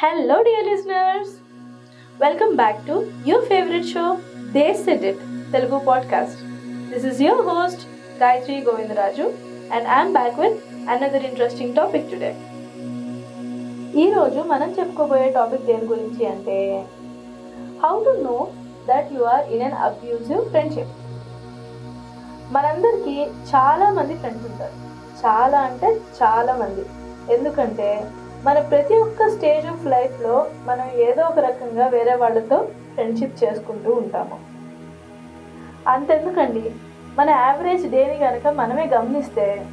Hello dear listeners welcome back to your favourite show they said it Telugu podcast this is your host Gayatri Govindaraju and I'm back with another interesting topic today ఈరోజు మనం చెప్పుకోబోయే topic దేని గురించి అంటే how to know that you are in an abusive friendship మనందరికీ చాలామంది friends ఉంటారు. చాలా అంటే చాలామంది ఎందుకంటే మన ప్రతి ఒక్క స్టేజ్ ఆఫ్ లైఫ్లో మనం ఏదో ఒక రకంగా వేరే వాళ్ళతో ఫ్రెండ్షిప్ చేసుకుంటూ ఉంటాము. అంతెందుకండి? మన యావరేజ్ డేని కనుక మనమే గమనిస్తే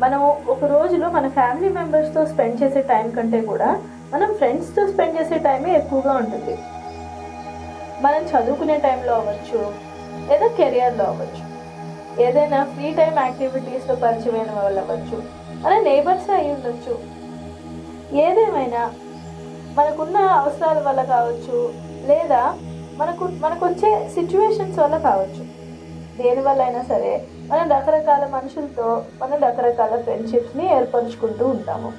మనం ఒక రోజులో మన ఫ్యామిలీ మెంబర్స్తో స్పెండ్ చేసే టైం కంటే కూడా మనం ఫ్రెండ్స్తో స్పెండ్ చేసే టైమే ఎక్కువగా ఉంటుంది. మనం చదువుకునే టైంలో అవ్వచ్చు లేదా కెరియర్లో అవ్వచ్చు ఏదైనా ఫ్రీ టైం యాక్టివిటీస్లో పరిచయమైన వాళ్ళు అవ్వచ్చు మన నేబర్స్ అయి ఉండొచ్చు. ఏదేమైనా మనకున్న అవసరాల వల్ల కావచ్చు లేదా మనకు మనకు వచ్చే సిచ్యువేషన్స్ వల్ల కావచ్చు. దేనివల్ల అయినా సరే మనం రకరకాల మనుషులతో మనం రకరకాల ఫ్రెండ్షిప్స్ని ఏర్పరచుకుంటూ ఉంటాము.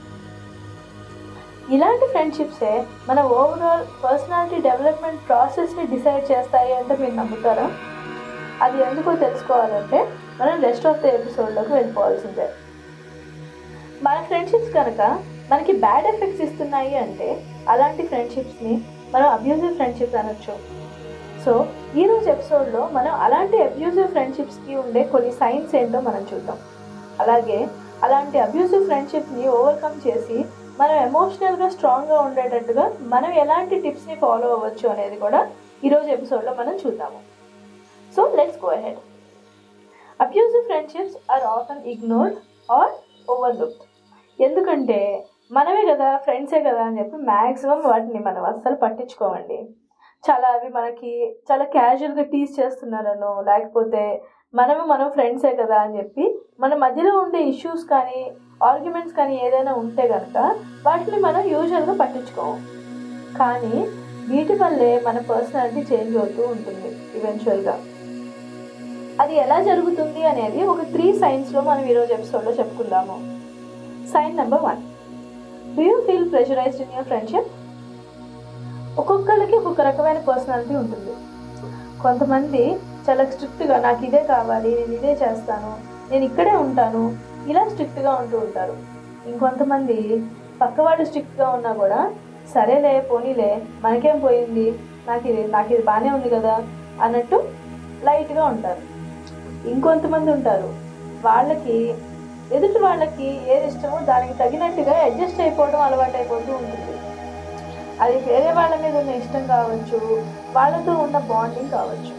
ఇలాంటి ఫ్రెండ్షిప్సే మన ఓవరాల్ పర్సనాలిటీ డెవలప్మెంట్ ప్రాసెస్ని డిసైడ్ చేస్తాయి అంటే మీరు నమ్ముతారా? అది ఎందుకో తెలుసుకోవాలంటే మనం రెస్ట్ ఆఫ్ ద ఎపిసోడ్లోకి వెళ్ళిపోవాల్సిందే. మన ఫ్రెండ్షిప్స్ కనుక మనకి బ్యాడ్ ఎఫెక్ట్స్ ఇస్తున్నాయి అంటే అలాంటి ఫ్రెండ్షిప్స్ని మనం అబ్యూజివ్ ఫ్రెండ్షిప్స్ అనొచ్చు. సో ఈరోజు ఎపిసోడ్లో మనం అలాంటి అబ్యూజివ్ ఫ్రెండ్షిప్స్కి ఉండే కొన్ని సైన్స్ ఏంటో మనం చూద్దాం. అలాగే అలాంటి అబ్యూజివ్ ఫ్రెండ్షిప్ని ఓవర్కమ్ చేసి మనం ఎమోషనల్గా స్ట్రాంగ్గా ఉండేటట్టుగా మనం ఎలాంటి టిప్స్ని ఫాలో అవ్వచ్చు అనేది కూడా ఈరోజు ఎపిసోడ్లో మనం చూద్దాము. So let's go ahead abusive friendships are often ignored or overlooked ఎందుకంటే మనమే కదా ఫ్రెండ్సే కదా అని చెప్పి మ్యాక్సిమం వాటిని మనం అస్సలు పట్టించుకోమండి. చాలా అవి మనకి చాలా క్యాజువల్గా టీస్ చేస్తున్నారనో లేకపోతే మనము మనం ఫ్రెండ్సే కదా అని చెప్పి మన మధ్యలో ఉండే ఇష్యూస్ కానీ ఆర్గ్యుమెంట్స్ కానీ ఏదైనా ఉంటే కనుక వాటిని మనం యూజువల్గా పట్టించుకోము. కానీ వీటి వల్లే మన పర్సనాలిటీ చేంజ్ అవుతూ ఉంటుంది ఈవెన్చువల్గా అది ఎలా జరుగుతుంది అనేది ఒక త్రీ సైన్స్లో మనం ఈరోజు ఎపిసోడ్లో చెప్పుకుందాము. Sign number one do you feel pressurised in your friendship ఒక్కొక్కరికి ఒక్కొక్క రకమైన పర్సనాలిటీ ఉంటుంది. కొంతమంది చాలా స్ట్రిక్ట్గా నాకు ఇదే కావాలి నేను ఇదే చేస్తాను నేను ఇక్కడే ఉంటాను ఇలా స్ట్రిక్ట్గా ఉంటూ ఉంటారు. ఇంకొంతమంది పక్క వాళ్ళు స్ట్రిక్ట్గా ఉన్నా కూడా సరేలే పోనీలే మనకేం పోయింది? నాకు ఇది నాకు ఇది బాగానే ఉంది కదా అన్నట్టు లైట్గా ఉంటారు. ఇంకొంతమంది ఉంటారు. వాళ్ళకి ఎదుటి వాళ్ళకి ఏది ఇష్టమో దానికి తగినట్టుగా అడ్జస్ట్ అయిపోవడం అలవాటు అయిపోతూ ఉంటుంది. అది వేరే వాళ్ళ మీద ఉన్న ఇష్టం కావచ్చు వాళ్ళతో ఉన్న బాండింగ్ కావచ్చు.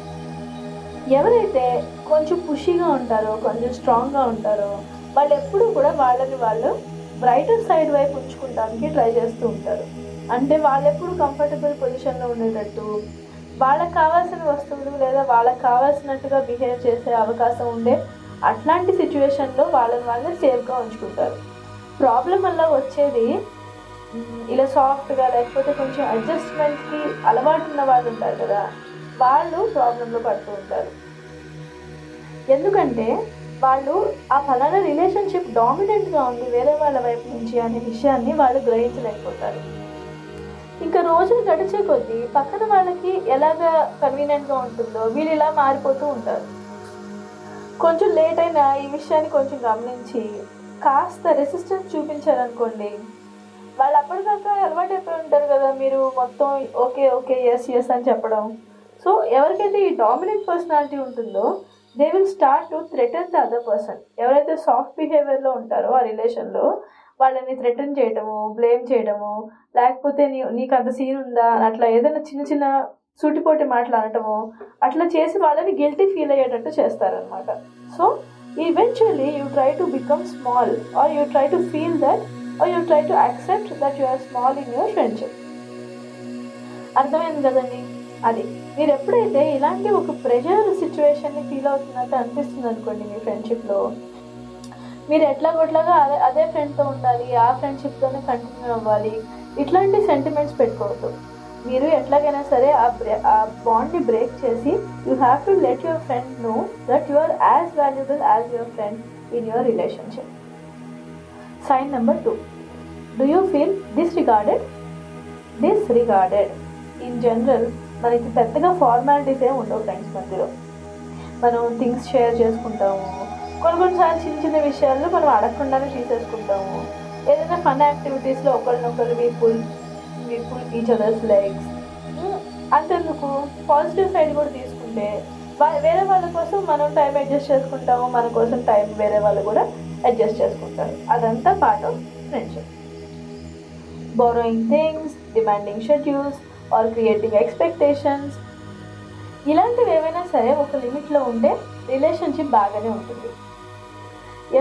ఎవరైతే కొంచెం పుషిగా ఉంటారో కొంచెం స్ట్రాంగ్గా ఉంటారో వాళ్ళు ఎప్పుడూ కూడా వాళ్ళని వాళ్ళు బ్రైటర్ సైడ్ వైపు ఉంచుకోవడానికి ట్రై చేస్తూ ఉంటారు. అంటే వాళ్ళు ఎప్పుడు కంఫర్టబుల్ పొజిషన్లో ఉండేటట్టు వాళ్ళకి కావాల్సిన వస్తువులు లేదా వాళ్ళకి కావాల్సినట్టుగా బిహేవ్ చేసే అవకాశం ఉండే అట్లాంటి సిచ్యువేషన్లో వాళ్ళని వాళ్ళని సేఫ్గా ఉంచుకుంటారు. ప్రాబ్లం వల్ల వచ్చేది ఇలా సాఫ్ట్గా లేకపోతే కొంచెం అడ్జస్ట్మెంట్కి అలవాటు ఉన్న వాళ్ళు ఉంటారు కదా వాళ్ళు ప్రాబ్లంలో పడుతూ ఉంటారు. ఎందుకంటే వాళ్ళు ఆ ఫలానా రిలేషన్షిప్ డామినెంట్గా ఉంది వేరే వాళ్ళ వైపు నుంచి అనే విషయాన్ని వాళ్ళు గ్రహించలేకపోతారు. ఇంకా రోజులు గడిచే కొద్దీ పక్కన వాళ్ళకి ఎలాగ కన్వీనియంట్గా ఉంటుందో వీళ్ళు ఇలా మారిపోతూ ఉంటారు. కొంచెం లేట్ అయినా ఈ విషయాన్ని కొంచెం గమనించి కాస్త రెసిస్టెన్స్ చూపించారనుకోండి వాళ్ళు అప్పటిదాకా అలవాటు అయిపోయి ఉంటారు కదా మీరు మొత్తం ఓకే ఓకే ఎస్ ఎస్ అని చెప్పడం. సో ఎవరికైతే ఈ డామినెంట్ పర్సనాలిటీ ఉంటుందో they will start to threaten the other person ఎవరైతే సాఫ్ట్ బిహేవియర్లో ఉంటారో ఆ రిలేషన్లో వాళ్ళని థ్రెటన్ చేయడము బ్లేమ్ చేయడము లేకపోతే నీ నీకు అంత సీన్ ఉందా అట్లా ఏదైనా చిన్న చిన్న సూటిపోటి మాటలు అనటము అట్లా చేసి వాళ్ళని గిల్టీ ఫీల్ అయ్యేటట్టు చేస్తారనమాట so eventually you try to become small or you try to feel that or you try to accept that you are small in your friendship అర్థమైంది కదండి? అది. మీరు ఎప్పుడైతే ఇలాంటి ఒక ప్రెషర్ సిచ్యువేషన్ని ఫీల్ అవుతున్నట్టు అనిపిస్తుంది అనుకోండి మీ ఫ్రెండ్షిప్లో మీరు ఎట్లా కొట్లాగా అదే అదే ఫ్రెండ్తో ఉండాలి ఆ ఫ్రెండ్షిప్తోనే కంటిన్యూ అవ్వాలి ఇట్లాంటి సెంటిమెంట్స్ పెట్టుకోవద్దు. మీరు ఎట్లాగైనా సరే ఆ బ్రే ఆ బాండ్ని బ్రేక్ చేసి you have to let your friend know that you are as valuable as your friend in your relationship sign number two do you feel disregarded disregarded in general మనకి పెద్దగా ఫార్మాలిటీస్ ఏమి ఉండవు ఫ్రెండ్స్ మధ్యలో. మనం things share చేసుకుంటాము. కొన్ని కొన్నిసార్లు చిన్న చిన్న విషయాల్లో మనం అడగకుండానే తీసేసుకుంటాము. ఏదైనా ఫన్ యాక్టివిటీస్లో ఒకరినొకరు we pull we pull each others likes అంతెందుకు? పాజిటివ్ సైడ్ కూడా తీసుకుంటే వేరే వాళ్ళ కోసం మనం టైం అడ్జస్ట్ చేసుకుంటాము మన కోసం టైం వేరే వాళ్ళు కూడా అడ్జస్ట్ చేసుకుంటారు. అదంతా part of friendship borrowing things demanding schedules or creating expectations ఇలాంటివి ఏవైనా సరే ఒక లిమిట్లో ఉంటే రిలేషన్షిప్ బాగానే ఉంటుంది.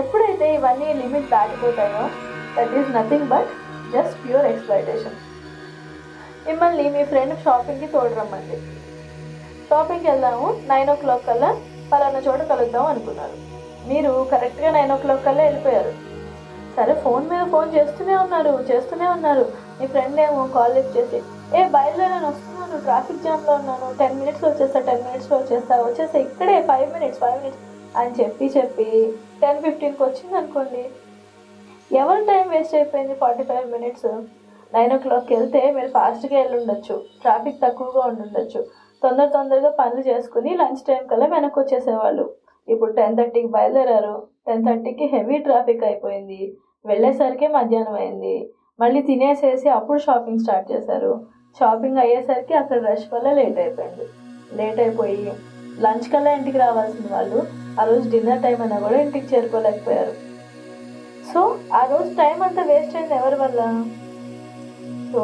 ఎప్పుడైతే ఇవన్నీ limit దాటిపోతాయో that is nothing but just pure exploitation మిమ్మల్ని మీ ఫ్రెండ్ షాపింగ్కి తోడురమ్మండి షాపింగ్కి వెళ్దాము నైన్ ఓ క్లాక్ కల్లా పలానా చోట కలుద్దాం అనుకున్నారు. మీరు కరెక్ట్గా నైన్ ఓ క్లాక్ కల్లా వెళ్ళిపోయారు. సరే ఫోన్ మీద ఫోన్ చేస్తూనే ఉన్నారు చేస్తూనే ఉన్నారు. మీ ఫ్రెండ్ ఏమో కాల్ లిఫ్ట్ చేసి ఏ బయలుదేరాను వస్తున్నాను ట్రాఫిక్ జామ్లో ఉన్నాను టెన్ మినిట్స్లో వచ్చేస్తా టెన్ మినిట్స్లో వచ్చేస్తా వచ్చేస్తా ఇక్కడే ఫైవ్ మినిట్స్ ఫైవ్ మినిట్స్ అని చెప్పి చెప్పి టెన్ ఫిఫ్టీన్కి వచ్చింది అనుకోండి ఎవరి టైం వేస్ట్ అయిపోయింది ఫార్టీ ఫైవ్ మినిట్స్ నైన్ ఓ క్లాక్కి వెళ్తే మీరు ఫాస్ట్గా వెళ్ళి ఉండొచ్చు ట్రాఫిక్ తక్కువగా ఉండుండొచ్చు. తొందర తొందరగా పనులు చేసుకుని లంచ్ టైం కల్లా వెనక్కి వచ్చేసేవాళ్ళు. ఇప్పుడు టెన్ థర్టీకి బయలుదేరారు. టెన్ థర్టీకి హెవీ ట్రాఫిక్ అయిపోయింది. వెళ్ళేసరికి మధ్యాహ్నం అయింది. మళ్ళీ తినేసేసి అప్పుడు షాపింగ్ స్టార్ట్ చేశారు. షాపింగ్ అయ్యేసరికి అక్కడ రష్ వల్ల లేట్ అయిపోయింది. లేట్ అయిపోయి లంచ్ కల్లా ఇంటికి రావాల్సిన వాళ్ళు ఆ రోజు డిన్నర్ టైం అయినా కూడా ఇంటికి చేరుకోలేకపోయారు. సో ఆ రోజు టైం అంతా వేస్ట్ అయింది ఎవరి వల్ల? సో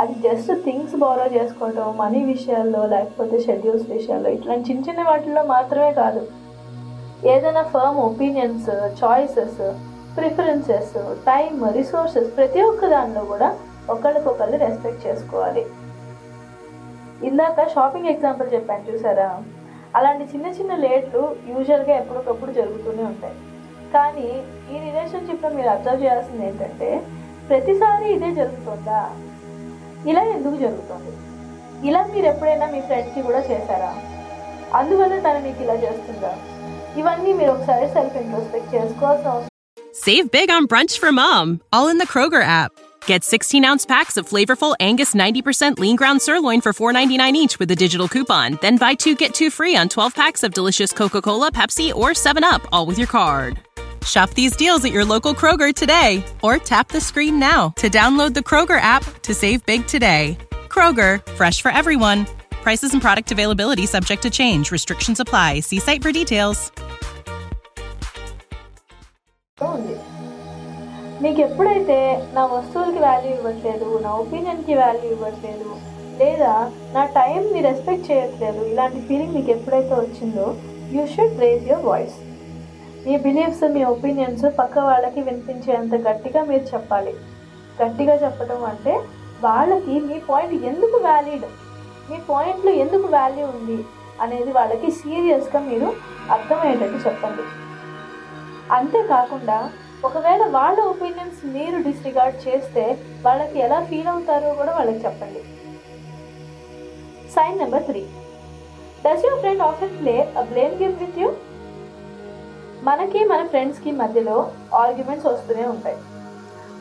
అది జస్ట్ థింగ్స్ బారో చేసుకోవటం మనీ విషయాల్లో లేకపోతే షెడ్యూల్స్ విషయాల్లో ఇట్లాంటి చిన్న చిన్న వాటిల్లో మాత్రమే కాదు. ఏదైనా firm opinions choices preferences time resources ప్రతి ఒక్క దానిలో కూడా ఒకళ్ళకొకళ్ళు రెస్పెక్ట్ చేసుకోవాలి. ఇందాక షాపింగ్ ఎగ్జాంపుల్ చెప్పాను చూసారా? అలాంటి చిన్న చిన్న లేట్లు యూజువల్గా ఎప్పటికప్పుడు జరుగుతూనే ఉంటాయి. కానీ ఈ రిలేషన్షిప్లో మీరు అబ్జర్వ్ చేయాల్సింది ఏంటంటే ప్రతిసారి ఇదే జరుగుతుందా ఇలా ఎందుకు జరుగుతుంది ఇలా మీరు ఎప్పుడైనా మీ ఫ్రెండ్కి కూడా చేశారా అందువల్ల తను మీకు ఇలా చేస్తుందా ఇవన్నీ మీరు ఒకసారి సెల్ఫ్ ఇంట్రోస్పెక్ట్ చేసుకోవాల్సిన అవసరం Save big on brunch for mom, all in the Kroger app. Get 16 ounce packs of flavorful Angus 90% lean ground sirloin for $4.99 each with a digital coupon. Then buy two get two free on 12 packs of delicious Coca Cola, Pepsi, or 7UP, all with your card. Shop these deals at your local Kroger today or tap the screen now to download the Kroger app to save big today. Kroger, fresh for everyone. Prices and product availability subject to change. Restrictions apply. See site for details. ఉంది మీకు ఎప్పుడైతే నా వస్తువులకి value ఇవ్వట్లేదు నా ఒపీనియన్కి value ఇవ్వట్లేదు లేదా నా టైంని రెస్పెక్ట్ చేయట్లేదు ఇలాంటి ఫీలింగ్ మీకు ఎప్పుడైతే వచ్చిందో you should raise your voice me beliefs మీ ఒపీనియన్స్ పక్క వాళ్ళకి వినిపించేంత గట్టిగా మీరు చెప్పాలి. గట్టిగా చెప్పడం అంటే వాళ్ళకి మీ పాయింట్ ఎందుకు వ్యాలిడ్ మీ పాయింట్లో ఎందుకు వాల్యూ ఉంది? అనేది వాళ్ళకి సీరియస్గా మీరు అర్థమయ్యేటట్టు చెప్పండి. అంతేకాకుండా ఒకవేళ వాళ్ళ ఒపీనియన్స్ మీరు డిస్రిగార్డ్ చేస్తే వాళ్ళకి ఎలా ఫీల్ అవుతారో కూడా వాళ్ళకి చెప్పండి. Sign number three does your friend often play a blame game with you మనకి మన ఫ్రెండ్స్కి మధ్యలో ఆర్గ్యుమెంట్స్ వస్తూనే ఉంటాయి.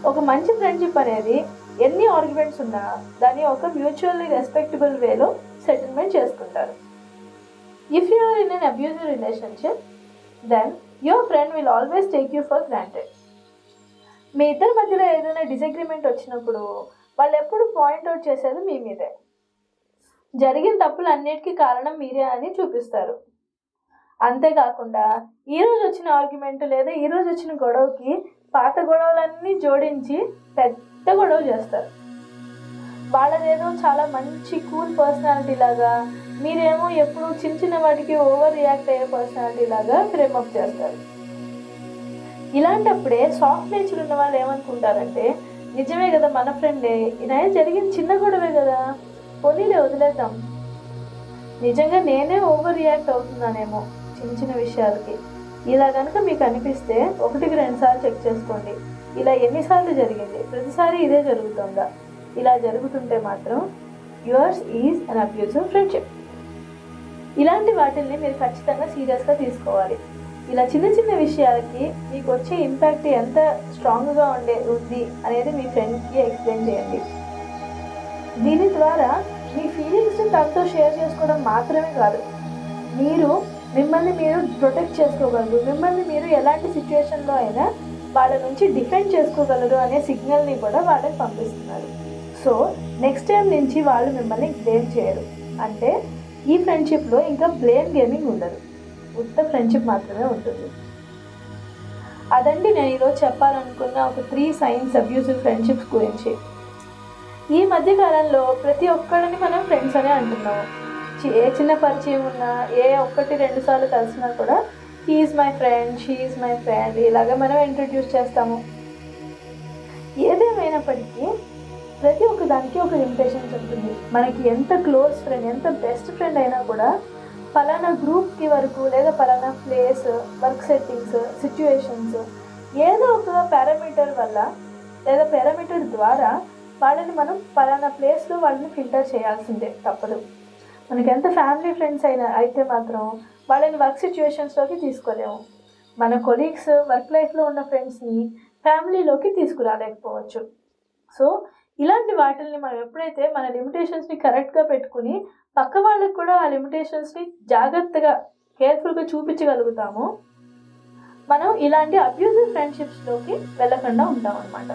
ఒక మంచి ఫ్రెండ్షిప్ అనేది ఎన్ని ఆర్గ్యుమెంట్స్ ఉన్నా దాన్ని ఒక మ్యూచువల్లీ రెస్పెక్టబుల్ వేలో సెటిల్మెంట్ చేసుకుంటారు. If you are in an abusive relationship then your friend will always take you for granted మీ ఇద్దరి మధ్యలో ఏదైనా డిసగ్రిమెంట్ వచ్చినప్పుడు వాళ్ళు ఎప్పుడు పాయింట్అవుట్ చేసేది మీ మీదే. జరిగిన తప్పులు అన్నిటికీ కారణం మీరే అని చూపిస్తారు. అంతేకాకుండా ఈరోజు వచ్చిన ఆర్గ్యుమెంట్ లేదా ఈరోజు వచ్చిన గొడవకి పాత గొడవలన్నీ జోడించి పెద్ద గొడవ చేస్తారు. వాళ్ళదేదో చాలా మంచి కూల్ పర్సనాలిటీ లాగా మీరేమో ఎప్పుడు చిన్న చిన్న వాటికి ఓవర్ రియాక్ట్ అయ్యే పర్సనాలిటీ లాగా ఫ్రేమప్ చేస్తారు. ఇలాంటప్పుడే సాఫ్ట్ నేచర్ ఉన్న వాళ్ళు ఏమనుకుంటారంటే నిజమే కదా మన ఫ్రెండే ఇలా జరిగింది చిన్న గొడవే కదా పోనీలే వదిలేద్దాం. నిజంగా నేనే ఓవర్ రియాక్ట్ అవుతున్నానేమో. చిన్న చిన్న విషయాలకి. ఇలా కనుక మీకు అనిపిస్తే ఒకటికి రెండు సార్లు చెక్ చేసుకోండి. ఇలా ఎన్నిసార్లు జరిగింది? ప్రతిసారి ఇదే జరుగుతుందా? ఇలా జరుగుతుంటే మాత్రం yours is an abusive friendship. ఇలాంటి వాటిల్ని మీరు ఖచ్చితంగా సీరియస్గా తీసుకోవాలి. ఇలా చిన్న చిన్న విషయాలకి మీకు వచ్చే ఇంపాక్ట్ ఎంత స్ట్రాంగ్గా ఉండే ఉంది అనేది మీ ఫ్రెండ్కి ఎక్స్ప్లెయిన్ చేయండి. దీని ద్వారా మీ ఫీలింగ్స్ని తనతో షేర్ చేసుకోవడం మాత్రమే కాదు. మీరు మిమ్మల్ని మీరు ప్రొటెక్ట్ చేసుకోగలరు. మిమ్మల్ని మీరు ఎలాంటి సిచ్యువేషన్లో అయినా వాళ్ళ నుంచి డిఫెండ్ చేసుకోగలరు అనే సిగ్నల్ని కూడా వాళ్ళకి పంపిస్తున్నారు. సో నెక్స్ట్ టైం నుంచి వాళ్ళు మిమ్మల్ని బ్లేమ్ చేయరు. అంటే ఈ ఫ్రెండ్షిప్లో ఇంకా బ్లేమ్ గేమింగ్ ఉండదు. ఉత్త ఫ్రెండ్షిప్ మాత్రమే ఉంటుంది. అదండి నేను ఈరోజు చెప్పాలనుకున్న ఒక త్రీ సైన్స్ అబ్యూసివ్ ఫ్రెండ్షిప్స్ గురించి. ఈ మధ్య కాలంలో ప్రతి ఒక్కడిని మనం ఫ్రెండ్స్ అనే అంటున్నాము ఏ చిన్న పరిచయం ఉన్నా ఏ ఒక్కటి రెండు సార్లు కలిసినా కూడా he's my friend she's my friend ఇలాగ మనం ఇంట్రడ్యూస్ చేస్తాము. ఏదేమైనప్పటికీ ప్రతి ఒక్క దానికి ఒక లిమిటేషన్స్ ఉంటుంది. మనకి ఎంత క్లోజ్ ఫ్రెండ్ ఎంత బెస్ట్ ఫ్రెండ్ అయినా కూడా పలానా గ్రూప్కి వరకు లేదా పలానా ప్లేస్ వర్క్ సెట్టింగ్స్ సిచ్యువేషన్స్ ఏదో ఒక పారామీటర్ వల్ల లేదా పారామీటర్ ద్వారా వాళ్ళని మనం పలానా ప్లేస్లో వాళ్ళని ఫిల్టర్ చేయాల్సిందే తప్పదు. మనకి ఎంత ఫ్యామిలీ ఫ్రెండ్స్ అయినా అయితే మాత్రం వాళ్ళని వర్క్ సిచ్యువేషన్స్లోకి తీసుకోలేము. మన కొలీగ్స్ వర్క్ లైఫ్లో ఉన్న ఫ్రెండ్స్ని ఫ్యామిలీలోకి తీసుకురాలేకపోవచ్చు. సో ఇలాంటి వాటిల్ని మనం ఎప్పుడైతే మన లిమిటేషన్స్ని కరెక్ట్గా పెట్టుకుని పక్క వాళ్ళకు కూడా ఆ లిమిటేషన్స్ని జాగ్రత్తగా కేర్ఫుల్గా చూపించగలుగుతామో మనం ఇలాంటి అబ్యూజివ్ ఫ్రెండ్షిప్స్లోకి వెళ్ళకుండా ఉంటాం అనమాట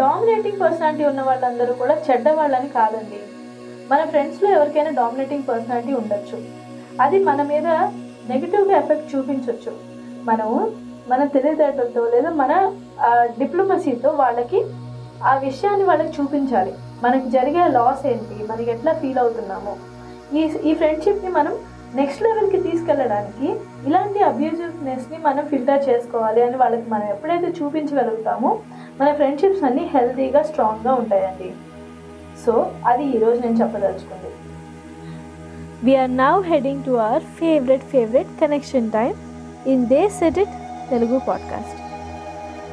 డామినేటింగ్ పర్సనాలిటీ ఉన్న వాళ్ళందరూ కూడా చెడ్డ వాళ్ళని కాదండి. మన ఫ్రెండ్స్లో ఎవరికైనా డామినేటింగ్ పర్సనాలిటీ ఉండొచ్చు. అది మన మీద నెగిటివ్గా ఎఫెక్ట్ చూపించవచ్చు మనము మన తెలివితేటలతో లేదా మన డిప్లొమసీతో వాళ్ళకి ఆ విషయాన్ని వాళ్ళకి చూపించాలి. మనకి జరిగే లాస్ ఏంటి? మనకి ఎట్లా ఫీల్ అవుతున్నామో? ఈ ఈ ఫ్రెండ్షిప్ని మనం నెక్స్ట్ లెవెల్కి తీసుకెళ్ళడానికి ఇలాంటి అబ్యూజివ్నెస్ని మనం ఫిల్టర్ చేసుకోవాలి అని వాళ్ళకి మనం ఎప్పుడైతే చూపించగలుగుతామో మన ఫ్రెండ్షిప్స్ అన్నీ హెల్తీగా స్ట్రాంగ్గా ఉంటాయండి. సో అది ఈరోజు నేను చెప్పదలుచుకుంది. We're now heading to our favourite favourite connection time in they said it Telugu podcast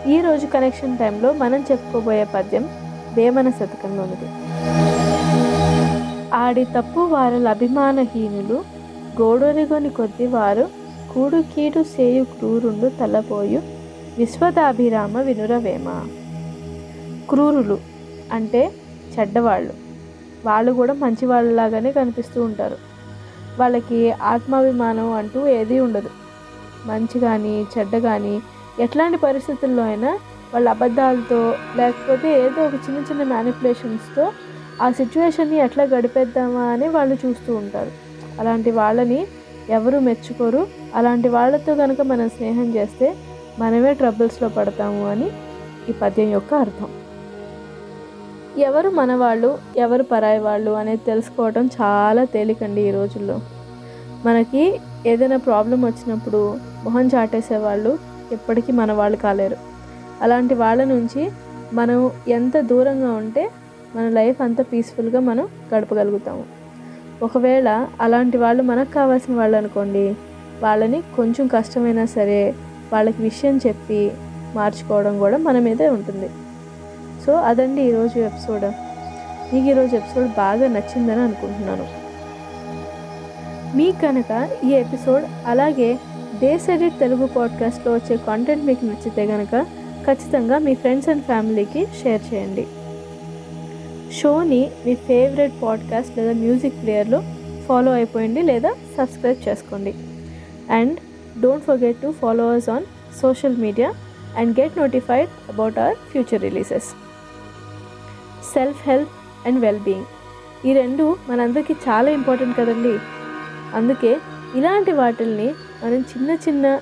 ఈరోజు కనెక్షన్ టైంలో మనం చెప్పుకోబోయే పద్యం వేమన శతకంలోనిది ఆడి తప్పు వారల అభిమానహీనులు గోడొరిగొని కొద్ది వారు కూడు కీడు సేయు క్రూరుండు తలపోయు విశ్వదాభిరామ వినురవేమ క్రూరులు అంటే చెడ్డవాళ్ళు. వాళ్ళు కూడా మంచి వాళ్ళలాగానే కనిపిస్తూ ఉంటారు. వాళ్ళకి ఆత్మాభిమానం అంటూ ఏదీ ఉండదు. మంచి కానీ చెడ్డ కానీ ఎట్లాంటి పరిస్థితుల్లో అయినా వాళ్ళ అబద్ధాలతో లేకపోతే ఏదో ఒక చిన్న చిన్న మ్యానిపులేషన్స్తో ఆ సిచ్యువేషన్ని ఎట్లా గడిపేద్దామా అని వాళ్ళు చూస్తూ ఉంటారు. అలాంటి వాళ్ళని ఎవరు మెచ్చుకోరు. అలాంటి వాళ్ళతో కనుక మనం స్నేహం చేస్తే మనమే ట్రబుల్స్లో పడతాము అని ఈ పద్యం యొక్క అర్థం. ఎవరు మనవాళ్ళు ఎవరు పరాయి వాళ్ళు అనేది తెలుసుకోవడం చాలా తేలికండి ఈ రోజుల్లో. మనకి ఏదైనా ప్రాబ్లం వచ్చినప్పుడు మొహం చాటేసే వాళ్ళు ఎప్పటికీ మన వాళ్ళు కాలేరు. అలాంటి వాళ్ళ నుంచి మనం ఎంత దూరంగా ఉంటే మన లైఫ్ అంత పీస్ఫుల్గా మనం గడపగలుగుతాము. ఒకవేళ అలాంటి వాళ్ళు మనకు కావాల్సిన వాళ్ళు అనుకోండి వాళ్ళని కొంచెం కష్టమైనా సరే వాళ్ళకి విషయం చెప్పి మార్చుకోవడం కూడా మన మీదే ఉంటుంది. సో అదండి ఈరోజు ఎపిసోడ్ మీకు ఈరోజు ఎపిసోడ్ బాగా నచ్చిందని అనుకుంటున్నాను. మీకు కనుక ఈ ఎపిసోడ్ అలాగే దేశ్ ఎడిట్ తెలుగు పాడ్కాస్ట్లో వచ్చే కాంటెంట్ మీకు నచ్చితే కనుక ఖచ్చితంగా మీ ఫ్రెండ్స్ అండ్ ఫ్యామిలీకి షేర్ చేయండి. షోని మీ ఫేవరెట్ పాడ్కాస్ట్ లేదా మ్యూజిక్ ప్లేయర్లో ఫాలో అయిపోయింది లేదా సబ్స్క్రైబ్ చేసుకోండి. And don't forget to follow us on social media and get notified about our future releases self help and well being ఈ రెండు మనందరికీ చాలా ఇంపార్టెంట్ కదండి. అందుకే ఇలాంటి వాటిల్ని మనం చిన్న చిన్న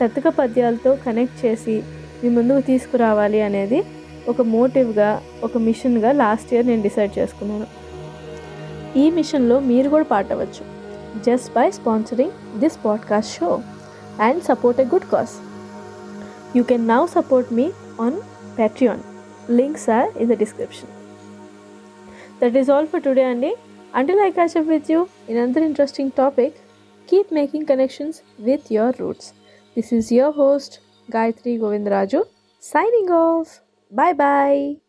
శతక పద్యాలతో కనెక్ట్ చేసి మీ ముందుకు తీసుకురావాలి అనేది ఒక మోటివ్గా ఒక మిషన్గా లాస్ట్ ఇయర్ నేను డిసైడ్ చేసుకున్నాను. ఈ మిషన్లో మీరు కూడా పాటవచ్చు just by sponsoring this podcast show and support a good cause you can now support me on Patreon links are in the description That is all for today, Andy. Until I catch up with you in another interesting topic, keep making connections with your roots. This is your host, Gayatri Govindraju, signing off. Bye bye.